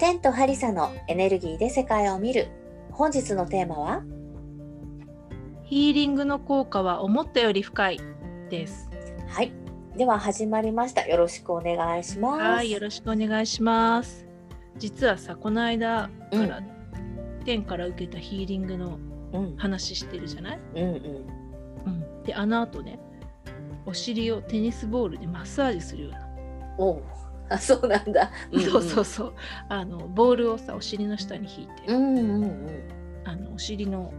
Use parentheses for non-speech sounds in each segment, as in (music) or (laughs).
テンとハリサのエネルギーで世界を見る。本日のテーマは？ヒーリングの効果は思ったより深いです。はい。では始まりました。よろしくお願いします。はい、よろしくお願いします。実はさ、この間から、天から受けたヒーリングのうん。話してるじゃない、うんうん。うん、で、あの後ね、お尻をテニスボールでマッサージするような。おうあそうなんだ、そうそうそう。あのボールをさ、お尻の下に引いて、うんうんうんあのお尻の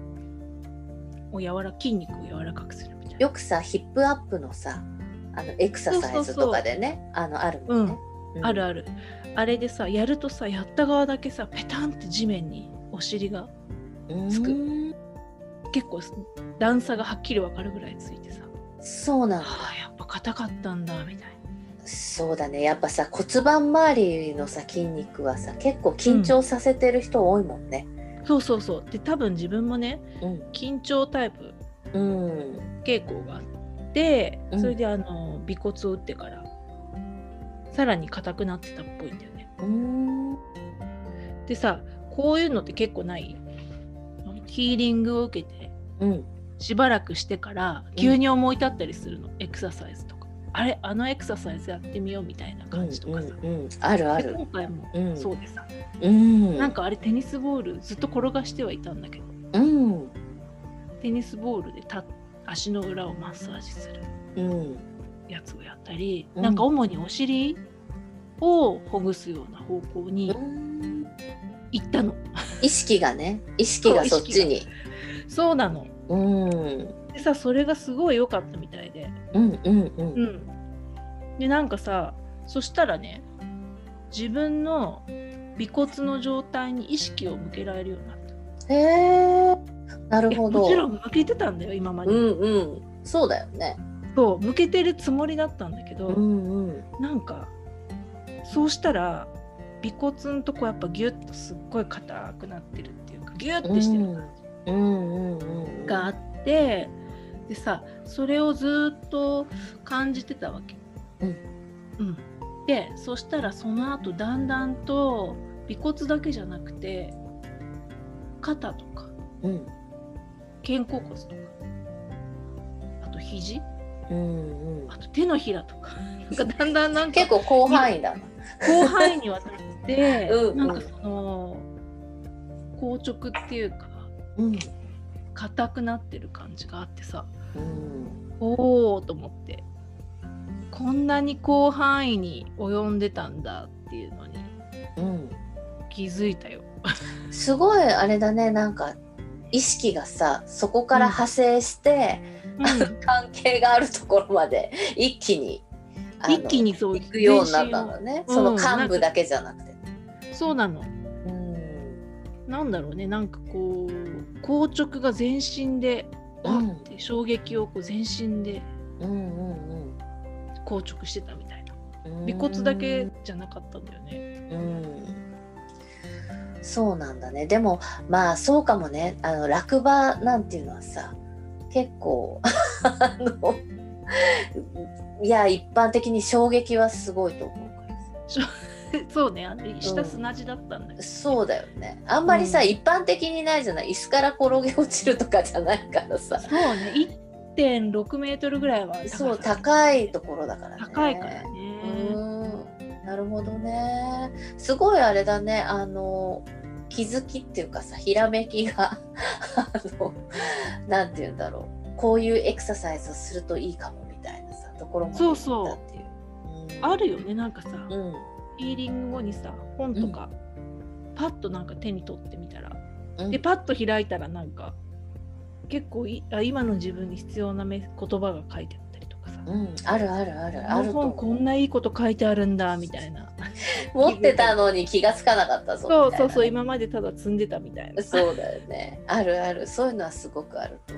を柔ら筋肉を柔らかくするみたいな。よくさヒップアップのさあのエクササイズとかでねあのあるもんね、うん。あるある。あれでさ、やるとさ、やった側だけさ、ペタンって地面にお尻がつく。うん。結構段差がはっきりわかるぐらいついてさ、そうなんだ。はあ、やっぱ硬かったんだみたいそうだね。やっぱさ骨盤周りのさ筋肉はさ結構緊張させてる人多いもんね。な。そうそうそう。で、多分自分もね、うん。緊張タイプうん。傾向があって、うん。それであの尾骨を打ってから、さらに硬くなってたっぽいんだよね。うん。でさ、こういうのって結構ない？ヒーリングを受けて、うん。しばらくしてから急に思い立ったりするの、エクササイズとかあれあのエクササイズやってみようみたいな感じとかさ、うんうんうん。あるあでる今回もうん。そうでさ、うん。なんかあれテニスボールずっと転がしてはいたんだけど。うん。テニスボールでた足の裏をマッサージする。うん。やつをやったり、うん。なんか主にお尻をほぐすような方向にうん。行ったの、意識がね。意識がそっちに。そうなの。うんでさそれがすごい良かったみたいで。うんうんううん。んでなんかさそしたらね自分の尾骨の状態に意識を向けられるようになった。へえなるほど。もちろん向けてたんだよ今まで、うんうん。そうだよね。そう向けてるつもりだったんだけど、うんうん。なんかそうしたら尾骨のとこやっぱギュッとすっごい硬くなってるっていうかギュッてしてる感うん。うんうんじがあって、でさそれをずっと感じてたわけ。うん。うん。でそしたらその後だんだんと尾骨だけじゃなくて肩とかうん。肩甲骨とかあと肘うんうん。あと手のひらとかなんかだんだんなんか結構広範囲だ。な広範囲にわたって (laughs) うんうん。なんかその硬直っていうかうん。硬くなってる感じがあってさ。うんおおと思って。こんなに広範囲に及んでたんだっていうのにうん気づいたよ。すごいあれだね。なんか意識がさそこから派生して、関係があるところまで一気に一気にそう行くようになったのね、その幹部だけじゃなくて。そうなの。うん。なんだろうね。なんかこう硬直が全身であうん。って衝撃をこう全身で硬直してたみたいな。うん。尾骨だけじゃなかったんだよね。うん。そうなんだね。でもまあそうかもね。あの落馬なんていうのはさ結構あのいや一般的に衝撃はすごいと思うからさ (laughs) そうねあの下砂地だったんだけど、そうだよね。あんまりさ、うん。一般的にないじゃない？椅子から転げ落ちるとかじゃないからさ。そうね1.6メートルぐらいはそう高いところだからね。高いからね。うん。なるほどね。すごいあれだね。あの気づきっていうかさひらめきがあのなんて言うんだろう。こういうエクササイズをするといいかもみたいなさところもそうそうだっていう。あるよねなんかさ、うんヒーリング後にさ本とか、パッとなんか手に取ってみたら、うん。でパッと開いたらなんか結構いあ今の自分に必要なめ言葉が書いてあったりとかさ、うんあるあるあるあると本こんないいこと書いてあるんだみたいな。(laughs) 持ってたのに気がつかなかったぞそうみたいなね。そうそう今までただ積んでたみたいな。そうだよね。あるある。そういうのはすごくあると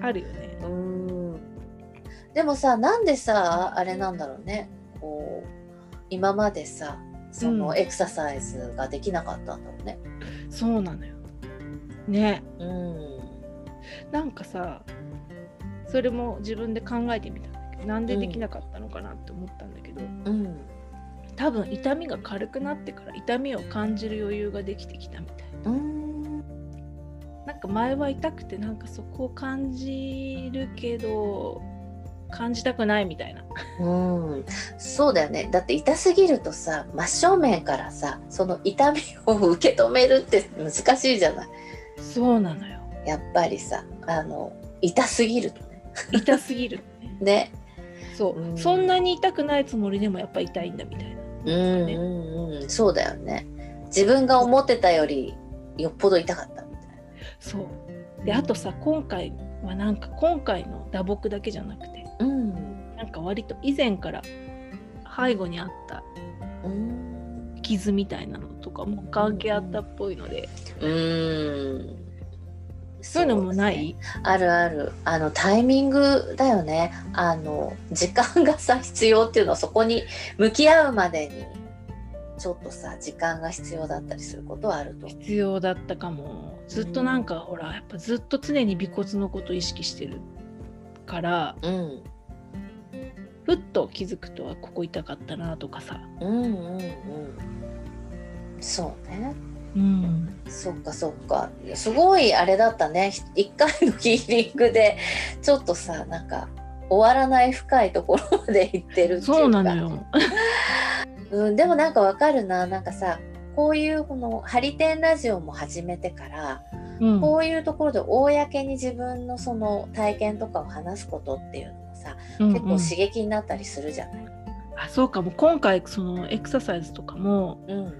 あるよね。うん。でもさなんでさあれなんだろうね。こう今までさそのうん。エクササイズができなかったんだろうね。そうなのよ。ね。うん。なんかさそれも自分で考えてみたんだけどなんでできなかったのかなって思ったんだけど、うん。多分痛みが軽くなってから痛みを感じる余裕ができてきたみたいうん。なんか前は痛くてなんかそこを感じるけど感じたくないみたいな。うん、そうだよね。だって痛すぎるとさ真正面からさその痛みを受け止めるって難しいじゃない。そうなのよ。やっぱりさあの痛すぎるとね。痛すぎるね。(laughs) ね。そう、うん。そんなに痛くないつもりでもやっぱ痛いんだみたいな。うんうんうん。そうだよね。自分が思ってたよりよっぽど痛かったみたいそう。であとさ今回はなんか今回の打撲だけじゃなくてな。うん。なんか割と以前から背後にあったうん傷みたいなのとかも関係あったっぽいので、うん。そういうのもなそうですね。いあるある。あのタイミングだよね。あの時間がさ必要っていうのはそこに向き合うまでにちょっとさ時間が必要だったりすることはあると必要だったかも。ずっとなんか、ほらやっぱずっと常に尾骨のことを意識してるからうん。ふっと気づくとはここ痛かったなとかさ。うんうんうん。そうね。うん。そっかそっか。すごいあれだったね。一回のヒーリングでちょっとさなんか終わらない深いところまで行ってるっていうか。そうなのようん、でもなんかわかるな。なんかさこういうこのハリテンラジオも始めてから、うん。こういうところで公に自分のその体験とかを話すことっていうのもさ、うん結構刺激になったりするじゃない？あそうか。も今回そのエクササイズとかもうん、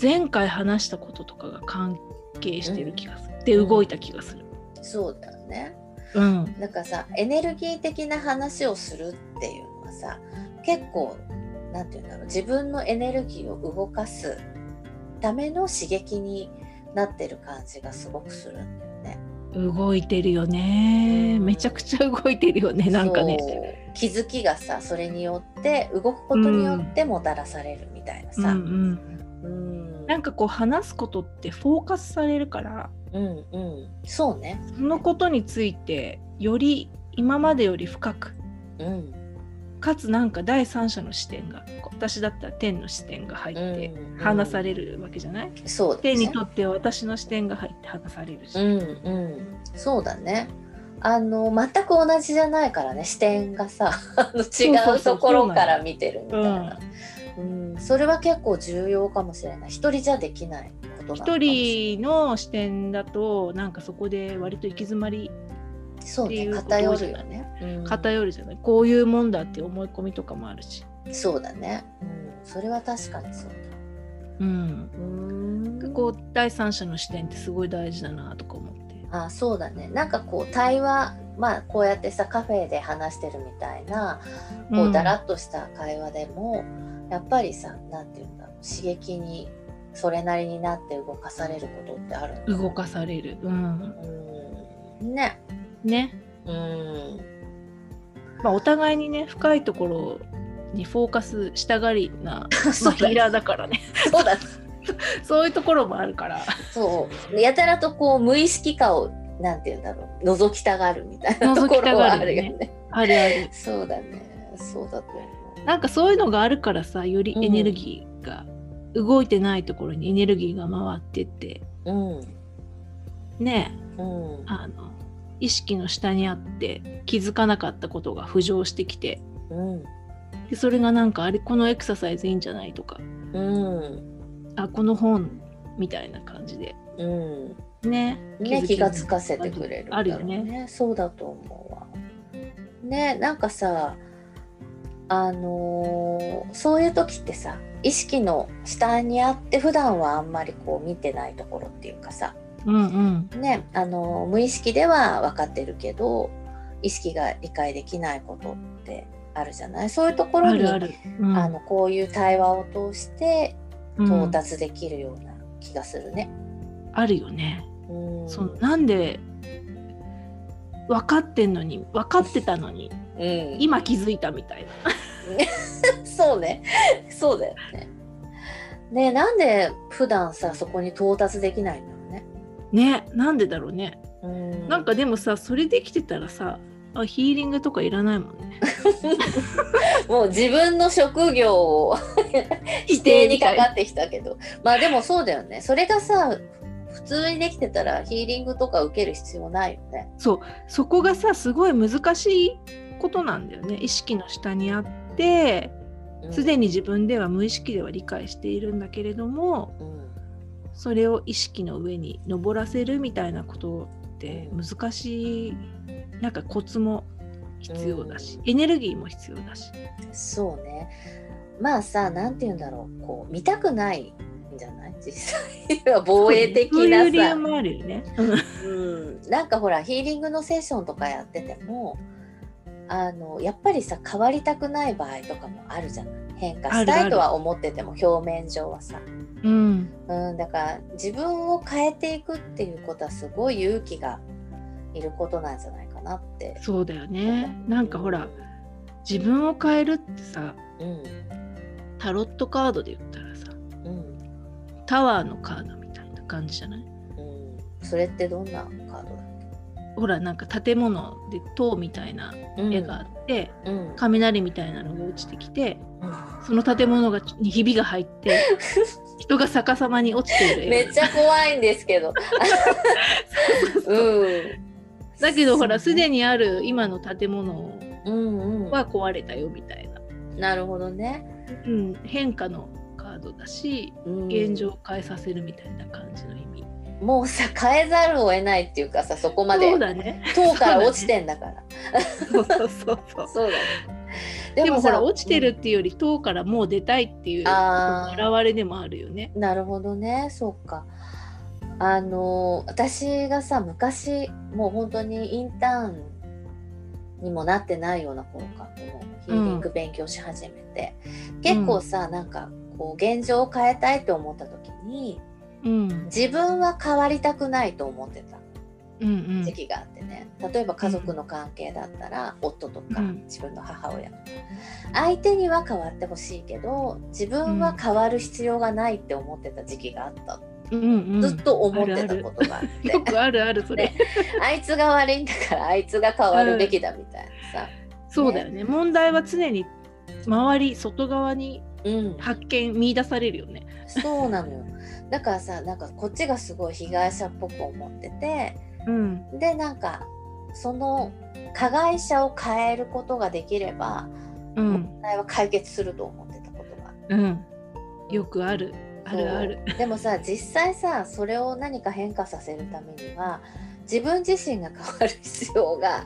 前回話したこととかが関係してる気がする、で動いた気がする。そうだよね。うん。なんかさエネルギー的な話をするっていうのはさ結構なんていうんだろう。自分のエネルギーを動かすための刺激になってる感じがすごくするんだよね。動いてるよね。めちゃくちゃ動いてるよねなんかね。気づきがさそれによって動くことによってもたらされるみたいなさ、うんうん。うん。なんかこう話すことってフォーカスされるから。うんうん。そうね。そのことについてより今までより深くうんかつなんか第三者の視点が私だったら天の視点が入ってうん話されるわけじゃない、そうだね。天にとっては私の視点が入って話されるし、うんうん。そうだね。あの全く同じじゃないからね視点がさ (laughs) 違そうそうう。そうところから見てるみたいな。うんそれは結構重要かもしれない。一人じゃできないことなの一し人の視点だとなんかそこで割と行き詰まりそうね偏るよね、うん。偏るじゃない、こういうもんだって思い込みとかもあるし、そうだね、うん、それは確かにそうだ。うん、うん。こう第三者の視点ってすごい大事だなとか思って。あそうだね。なんかこう対話まあこうやってさカフェで話してるみたいなこうだらっとした会話でも、やっぱりさなんていうんだろう。刺激にそれなりになって動かされることってあるんだ動かされる、うん、うん。ねね、うん。まあ、お互いにね深いところにフォーカスしたがりな、(laughs) ヒーラーだからね。(laughs) そうだ (laughs) そういうところもあるから。そう。やたらとこう無意識化をなんていうんだろう。覗きたがるみたいなと覗きたころはあがるよね。るよねあるある。そうだね。そうだと思う。なんかそういうのがあるからさよりエネルギーが、動いてないところにエネルギーが回ってって。うん。ね。うん。あの意識の下にあって気づかなかったことが浮上してきて。うん。でそれがなんかあれこのエクササイズいいんじゃないとか。うん。あこの本みたいな感じで。うん。ね。ね、づ気がつかせてくれるあるよねそうだと思うわ。ねなんかさあのーそういう時ってさ意識の下にあって普段はあんまりこう見てないところっていうかさ、うんうん。ねあのー無意識では分かってるけど意識が理解できないことってあるじゃない？そういうところにあのこういう対話を通してうん。到達できるような気がするね。あるよね、うん。そのなんで分かってんのに分かってたのにうん。今気づいたみたいな。(laughs) そうね。そうだよね。ねえなんで普段さそこに到達できないんだろうね。ねなんでだろうね。うん。なんかでもさそれできてたらさあヒーリングとかいらないもんね。(laughs) もう自分の職業を (laughs) 否定にかかってきたけど。まあでもそうだよね。それがさ普通にできてたらヒーリングとか受ける必要ないよね。そう。そこがさすごい難しいことなんだよね。意識の下にあってすでに自分では無意識では理解しているんだけれども、うんそれを意識の上に登らせるみたいなことって難しい。なんかコツも必要だし、エネルギーも必要だし。そうね。まあさなんて言うんだろう。こう見たくないんじゃない？(laughs) 実際は防衛的なさ。いう理由もあるよね。うん、なんかほらヒーリングのセッションとかやっててもあのやっぱりさ変わりたくない場合とかもあるじゃない。変化したいとは思ってても表面上はさ、うん、うん、だから自分を変えていくっていうことはすごい勇気がいることなんじゃないかなって。そうだよね。なんかほら自分を変えるってさうん。タロットカードで言ったらさうん。タワーのカードみたいな感じじゃない？うん、それってどんなカードだっほらなんか建物で塔みたいなけ、絵があって、うん。雷みたいなのが落ちてきてうん。その建物がにひびが入って (laughs) 人が逆さまに落ちている絵めっちゃ怖いんですけど。(laughs) うん。だけどほらすでに、にある今の建物うんうん、は壊れたよみたいな、なるほどね。うん、変化のカードだしうん。現状を変えさせるみたいな感じの意味、もうさ変えざるを得ないっていうかさそこまでそうだね塔から落ちてんだから。そうそうそうそうそうだね。でもほらさ落ちてるっていうより塔からもう出たいっていう表れでもあるよね。なるほどねそうか。あの私がさ昔もう本当にインターンにもなってないような頃かこのヒーリング勉強し始めて、結構さなんかこう現状を変えたいと思った時にうん。自分は変わりたくないと思ってた。時期があってね。例えば家族の関係だったら夫とかうん。自分の母親とか。相手には変わってほしいけど自分は変わる必要がないって思ってた時期があった、うんうん。ずっと思ってたことがあって。よくあるあるそれ。あいつが悪いんだからあいつが変わるべきだみたいなさ、そうだよね。問題は常に周り外側にうん、発見見出されるよね。そうなのよ。だからさなんかこっちがすごい被害者っぽく思っててうん。でなんかその加害者を変えることができればうん。問題は解決すると思ってたことが。うん。よくある。あるある。でもさ実際さそれを何か変化させるためには自分自身が変わる必要が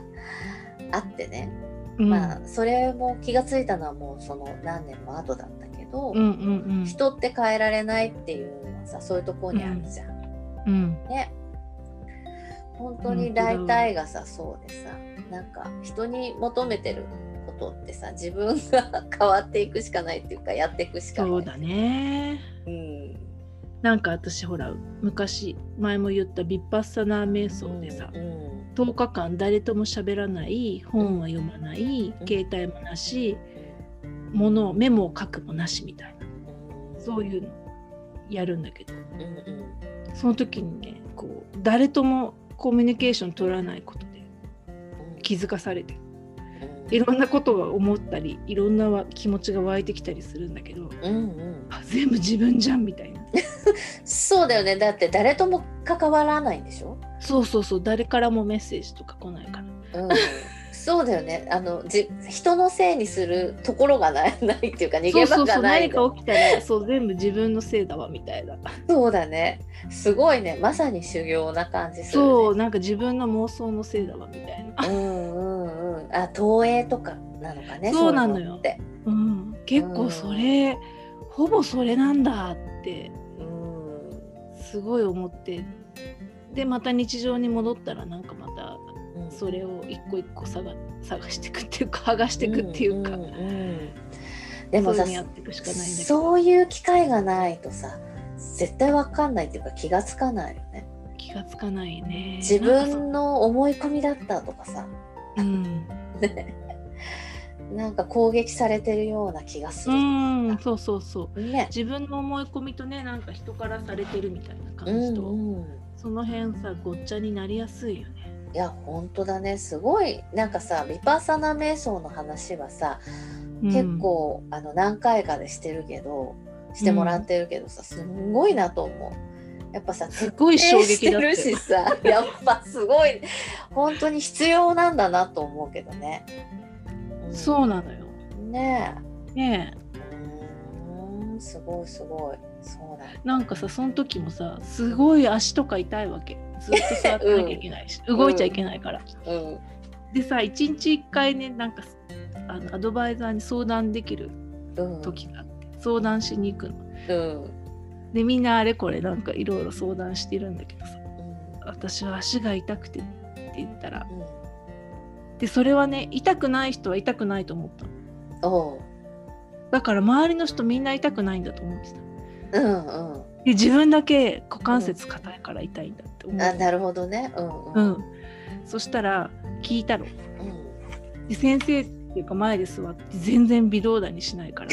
あってね、うん。まあそれも気がついたのはもうその何年も後だっど、うんうんうん。人って変えられないっていうのはさそういうところにあるじゃん。うん。ね。本当に大体がさそうでさなんか人に求めてることってさ自分が変わっていくしかないっていうかやっていくしかない。そうだね。うん。なんか私ほら昔前も言ったビッパッサナー瞑想でさ、うん10日間誰とも喋らない本は読まない、うん。携帯もなし物をメモを書くもなしみたいな。そういうのやるんだけど。うんうん。その時にねこう誰ともコミュニケーション取らないことでうん。気づかされて。うん。いろんなことが思ったりいろんなわ気持ちが湧いてきたりするんだけどうんうん。あ全部自分じゃんみたいな。(laughs) そうだよね。だって誰とも関わらないんでしょ、そうそうそう。誰からもメッセージとか来ないから。うん、そうだよね。あのじ人のせいにするところがない (laughs) ないっていうか逃げ場そうそうそうがない何か起きたらそう全部自分のせいだわみたいな。そうだね。すごいね。まさに修行な感じする、ね、そうなんか自分の妄想のせいだわみたいな、うんうんうん。あ投影とかなのかねそうなのよ。いって。うん、結構それ、ほぼそれなんだってうん。すごい思って。でまた日常に戻ったらなんかまたうんそれを一個一個探探していくっていうか剥がしていくっていうか、んんうん。でもさそういう機会がないとさ絶対わかんないっていうか気がつかないよね。気がつかないね。自分の思い込みだったとかさ。そう。ん。(laughs) なんか攻撃されてるような気がすうる、んそうそうそう。ね。自分の思い込みとねなんか人からされてるみたいなう感じと、んうん。その辺さごっちゃになりやすいよねいや本当だねすごいなんかさヴィパッサナ瞑想の話はさ、結構あの何回かでしてるけどしてもらってるけどさ、すんごいなと思う。やっぱさすごい衝撃だるしさやっぱすごい本当に必要なんだなと思うけどね。うん、そうなのよ。ねえ。ねえ。うんすごいすごい。そうだ、なんかさその時もさすごい足とか痛いわけ。ずっと座ってなきゃいけないし、(laughs) うん、動いちゃいけないから。うん、でさ一日一回ねなんかあのアドバイザーに相談できる時があって、うん、相談しに行くの。うん。でみんなあれこれなんかいろいろ相談してるんだけどさ、うん、私は足が痛くてって言ったら、うん、でそれはね痛くない人は痛くないと思ったのだから周りの人みんな痛くないんだと思ってた、うんうん、で自分だけ股関節硬いから痛いんだって思う、あなるほどね。うん、うん、そしたら聞いたの、で先生っていうか前で座って全然微動だにしないから、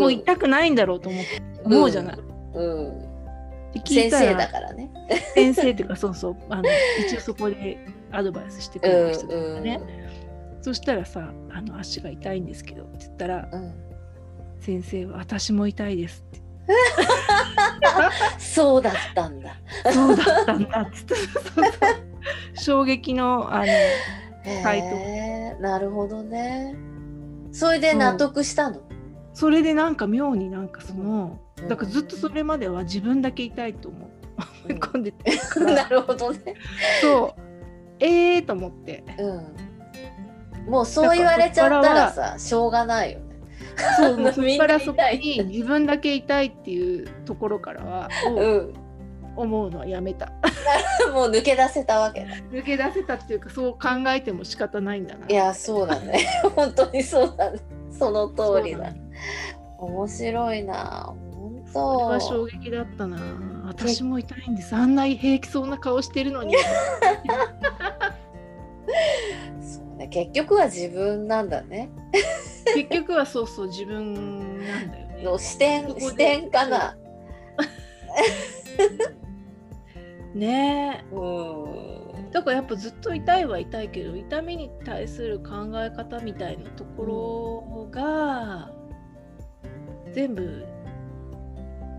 もう痛くないんだろうと思って思うじゃない、うん、先生だからね。先生っていうかそうそうあの一応そこでアドバイスしてくれる人だからね。うんうん、そしたらさあの足が痛いんですけどって言ったら、うん、先生は私も痛いです。って。そうだったんだ。そうだったんだってそうそう衝撃のあの回答。なるほどね。それで納得したの？それでなんか妙になんかその、だからずっとそれまでは自分だけ痛いと思う、うん、込んでて。(laughs) なるほどね。そう。ええー、と思って、うん、もうそう言われちゃったらさしょうがないよ。ねそうもう (laughs) そこからそこに自分だけ痛いっていうところからは、うん、思うのはやめた。(laughs) もう抜け出せたわけ。抜け出せたっていうかそう考えても仕方ないんだな。いやそうだね。(laughs) 本当にそうだね。その通りだ。面白いな。それは衝撃だったな。私も痛いんです。あんな平気そうな顔してるのに結局は自分なんだね。結局はそうそう自分なんだよね。の視点視点かな。ね。えうん。だからやっぱずっと痛いは痛いけど痛みに対する考え方みたいなところが、全部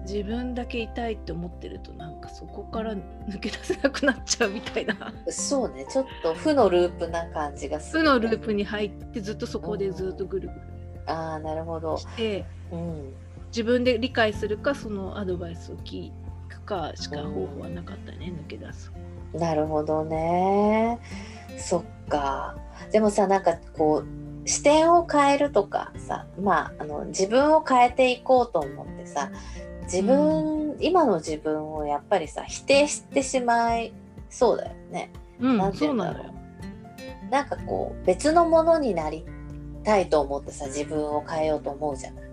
自分だけ痛いって思ってるとなんかそこから抜け出せなくなっちゃうみたいな。そうね。ちょっと負のループな感じがする、ね、負のループに入ってずっとそこでずっとぐるぐる、うん、ああなるほど。して、うん、自分で理解するかそのアドバイスを聞くかしか方法はなかったね、うん、抜け出す。なるほどね。そっか。でもさなんかこう視点を変えるとかさまああの自分を変えていこうと思ってさ自分、うん、今の自分をやっぱりさ否定してしまいそうだよね。うん、なんて言うんだろう。なんかこう別のものになりたいと思ってさ自分を変えようと思うじゃない。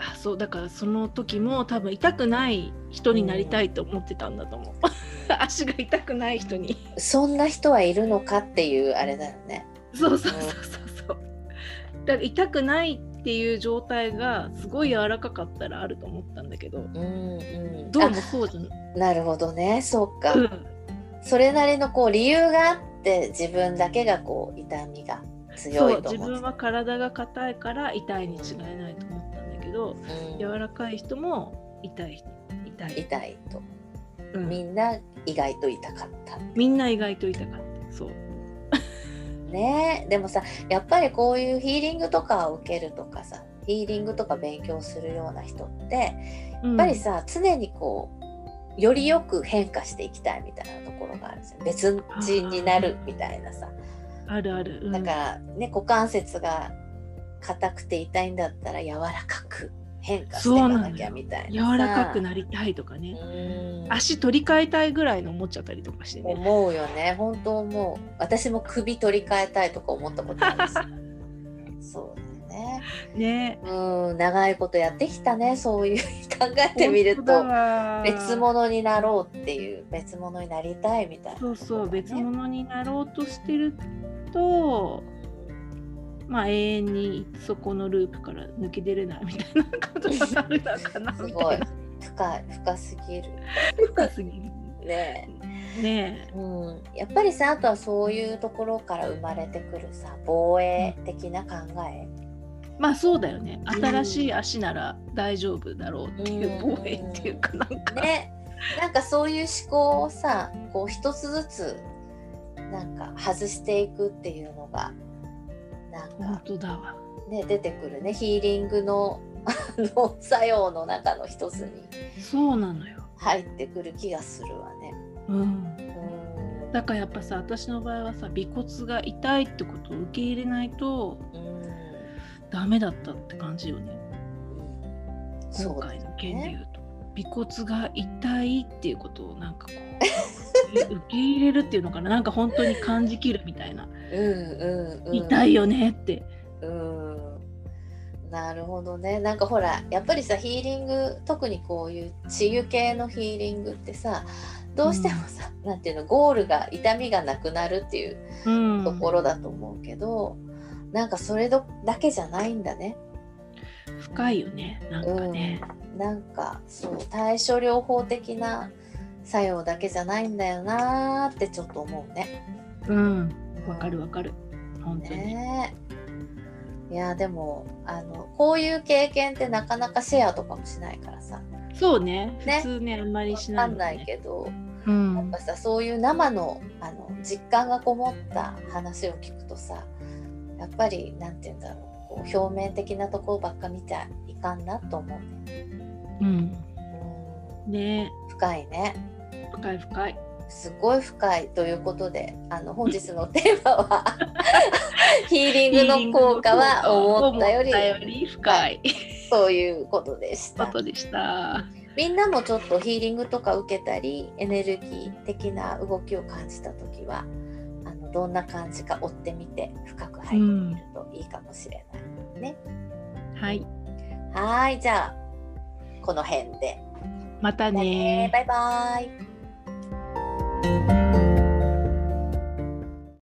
あそうだからその時も多分痛くない人になりたいと思ってたんだと思う。うん、(laughs) 足が痛くない人に。そんな人はいるのかっていうあれだよね。そうそうそうそうそう。だから痛くないっていう状態がすごい柔らかかったらあると思ったんだけど、うんうん、どうもそうじゃなるほどね。そうか、うん、それなりのこう理由があって自分だけがこう痛みが強いと自分は体が硬いから痛いに違いないと思ったんだけど、うん、柔らかい人も痛い痛い。痛いと、うん、みんな意外と痛かった。みんな意外と痛かった。そうね。でもさやっぱりこういうヒーリングとかを受けるとかさヒーリングとか勉強するような人ってやっぱりさ、うん、常にこうよりよく変化していきたいみたいなところがあるんですよ。別人になるみたいなさ。あるある、うん、だからね股関節が硬くて痛いんだったら柔らかく変化していかなきゃみたいな柔らかくなりたいとかね。足取り替えたいぐらいの思っちゃったりとかしてね。思うよね。本当思う。私も首取り替えたいとか思ったことあるし。(laughs) そうだよね。ね。うん。長いことやってきたね。そういう考えてみると。別物になろうっていう。別物になりたいみたいな、ね、そうそう。別物になろうとしてるとまあ、永遠にそこのループから抜け出れないみたいなことになるのかな (laughs) みたいな。深い深すぎる。深すぎる。ね。ね。うん、やっぱりさあとはそういうところから生まれてくるさ防衛的な考え、まあそうだよね。新しい足なら大丈夫だろうっていううん。防衛っていうかなんか、ね。なんかそういう思考をさこう一つずつなんか外していくっていうのがなん本か当だわ。ね出てくるね。ヒーリングのあの作用の中の一つに。そうなのよ、入ってくる気がするわね。うん、うん。だからやっぱさ私の場合はさ尾骨が痛いってことを受け入れないとうん。ダメだったって感じよね。そうだ今回のよ件で言うね。と、尾骨が痛いっていうことをなんかこう受け入れるっていうのかな。なんか本当に感じきるみたいな、痛いよねって。うん。なるほどね。なんかほらやっぱりさヒーリング特にこういう治癒系のヒーリングってさどうしてもさ、なんていうのゴールが痛みがなくなるっていううん。ところだと思うけど、なんかそれどだけじゃないんだね。深いよねなんかね、なんかそう対処療法的な作用だけじゃないんだよなーってちょっと思うね。うんわかるわかる。本当に、ねえ。いやでもあのこういう経験ってなかなかシェアとかもしないからさ。そうね。ね。普通ねあんまりしないもんねないけど、うん。やっぱさそういう生のあの実感がこもった話を聞くとさやっぱりなんて言うんだろうこう表面的なところばっか見ちゃいかんなと思うね。うん。うん。ね深いね。深い深いすごい深いということであの本日のテーマは (laughs) ヒーリングの効果は思ったより深いそういうことでした。みんなもちょっとヒーリングとか受けたりエネルギー的な動きを感じた時はあのどんな感じか追ってみて深く入ってみるといいかもしれない。はい、はーいじゃあこの辺で。またねバイバイ。Thank you.